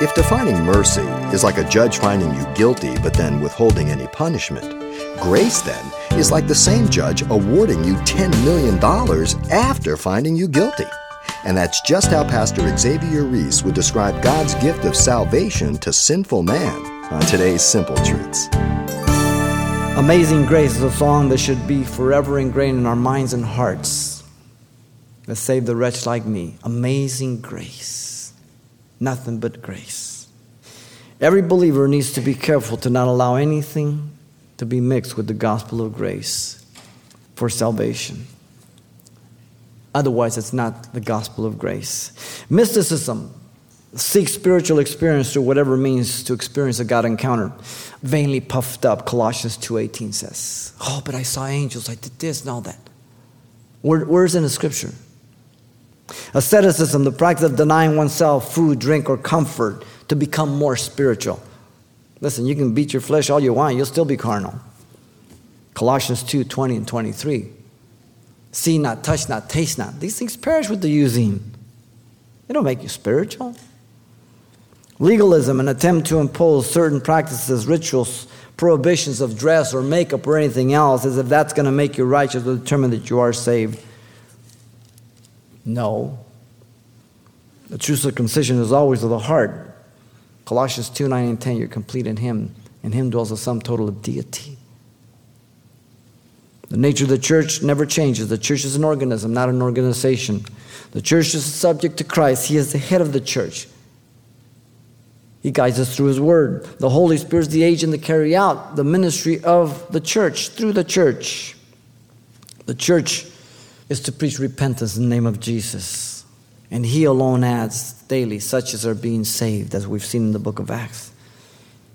If defining mercy is like a judge finding you guilty but then withholding any punishment, grace then is like the same judge awarding you $10 million after finding you guilty. And that's just how Pastor Xavier Reese would describe God's gift of salvation to sinful man on today's Simple Truths. Amazing Grace is a song that should be forever ingrained in our minds and hearts that saved the wretch like me. Amazing grace. Nothing but grace. Every believer needs to be careful to not allow anything to be mixed with the gospel of grace for salvation. Otherwise, it's not the gospel of grace. Mysticism seeks spiritual experience through whatever means to experience a God encounter. Vainly puffed up, Colossians 2.18 says. Oh, but I saw angels, I did this and all that. Where, where's in the scripture? Asceticism, the practice of denying oneself food, drink, or comfort to become more spiritual. Listen, you can beat your flesh all you want, you'll still be carnal. Colossians 2 20 and 23. See not, touch not, taste not. These things perish with the using. They don't make you spiritual. Legalism, an attempt to impose certain practices, rituals, prohibitions of dress or makeup or anything else, as if that's going to make you righteous or determine that you are saved. No. The true circumcision is always of the heart. Colossians 2 9 and 10, you're complete in Him. In Him dwells the sum total of deity. The nature of the church never changes. The church is an organism, not an organization. The church is subject to Christ, He is the head of the church. He guides us through His Word. The Holy Spirit is the agent to carry out the ministry of the church through the church. The church is to preach repentance in the name of Jesus. And He alone adds daily such as are being saved, as we've seen in the book of Acts.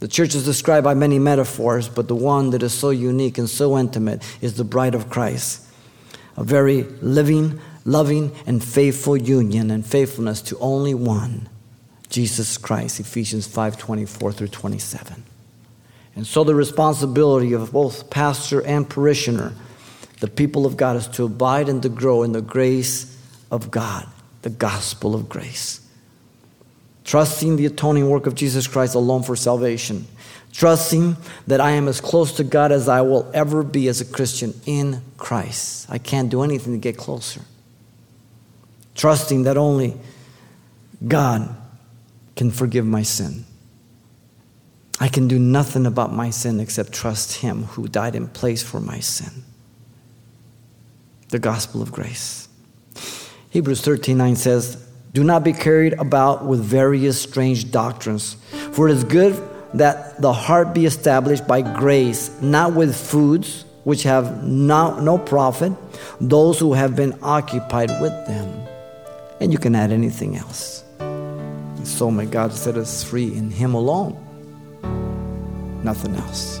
The church is described by many metaphors, but the one that is so unique and so intimate is the bride of Christ. A very living, loving, and faithful union and faithfulness to only one, Jesus Christ, Ephesians 5 24 through 27. And so the responsibility of both pastor and parishioner, the people of God, is to abide and to grow in the grace of God, the gospel of grace trusting the atoning work of Jesus Christ alone for salvation, trusting that I am as close to God as I will ever be as a Christian in Christ. I can't do anything to get closer. Trusting that only God can forgive my sin. I can do nothing about my sin except trust Him who died in place for my sin. The gospel of grace. Hebrews 13 9 says, do not be carried about with various strange doctrines, for it is good that the heart be established by grace, not with foods which have no, no profit, those who have been occupied with them. And you can add anything else. And so may God set us free in Him alone, nothing else.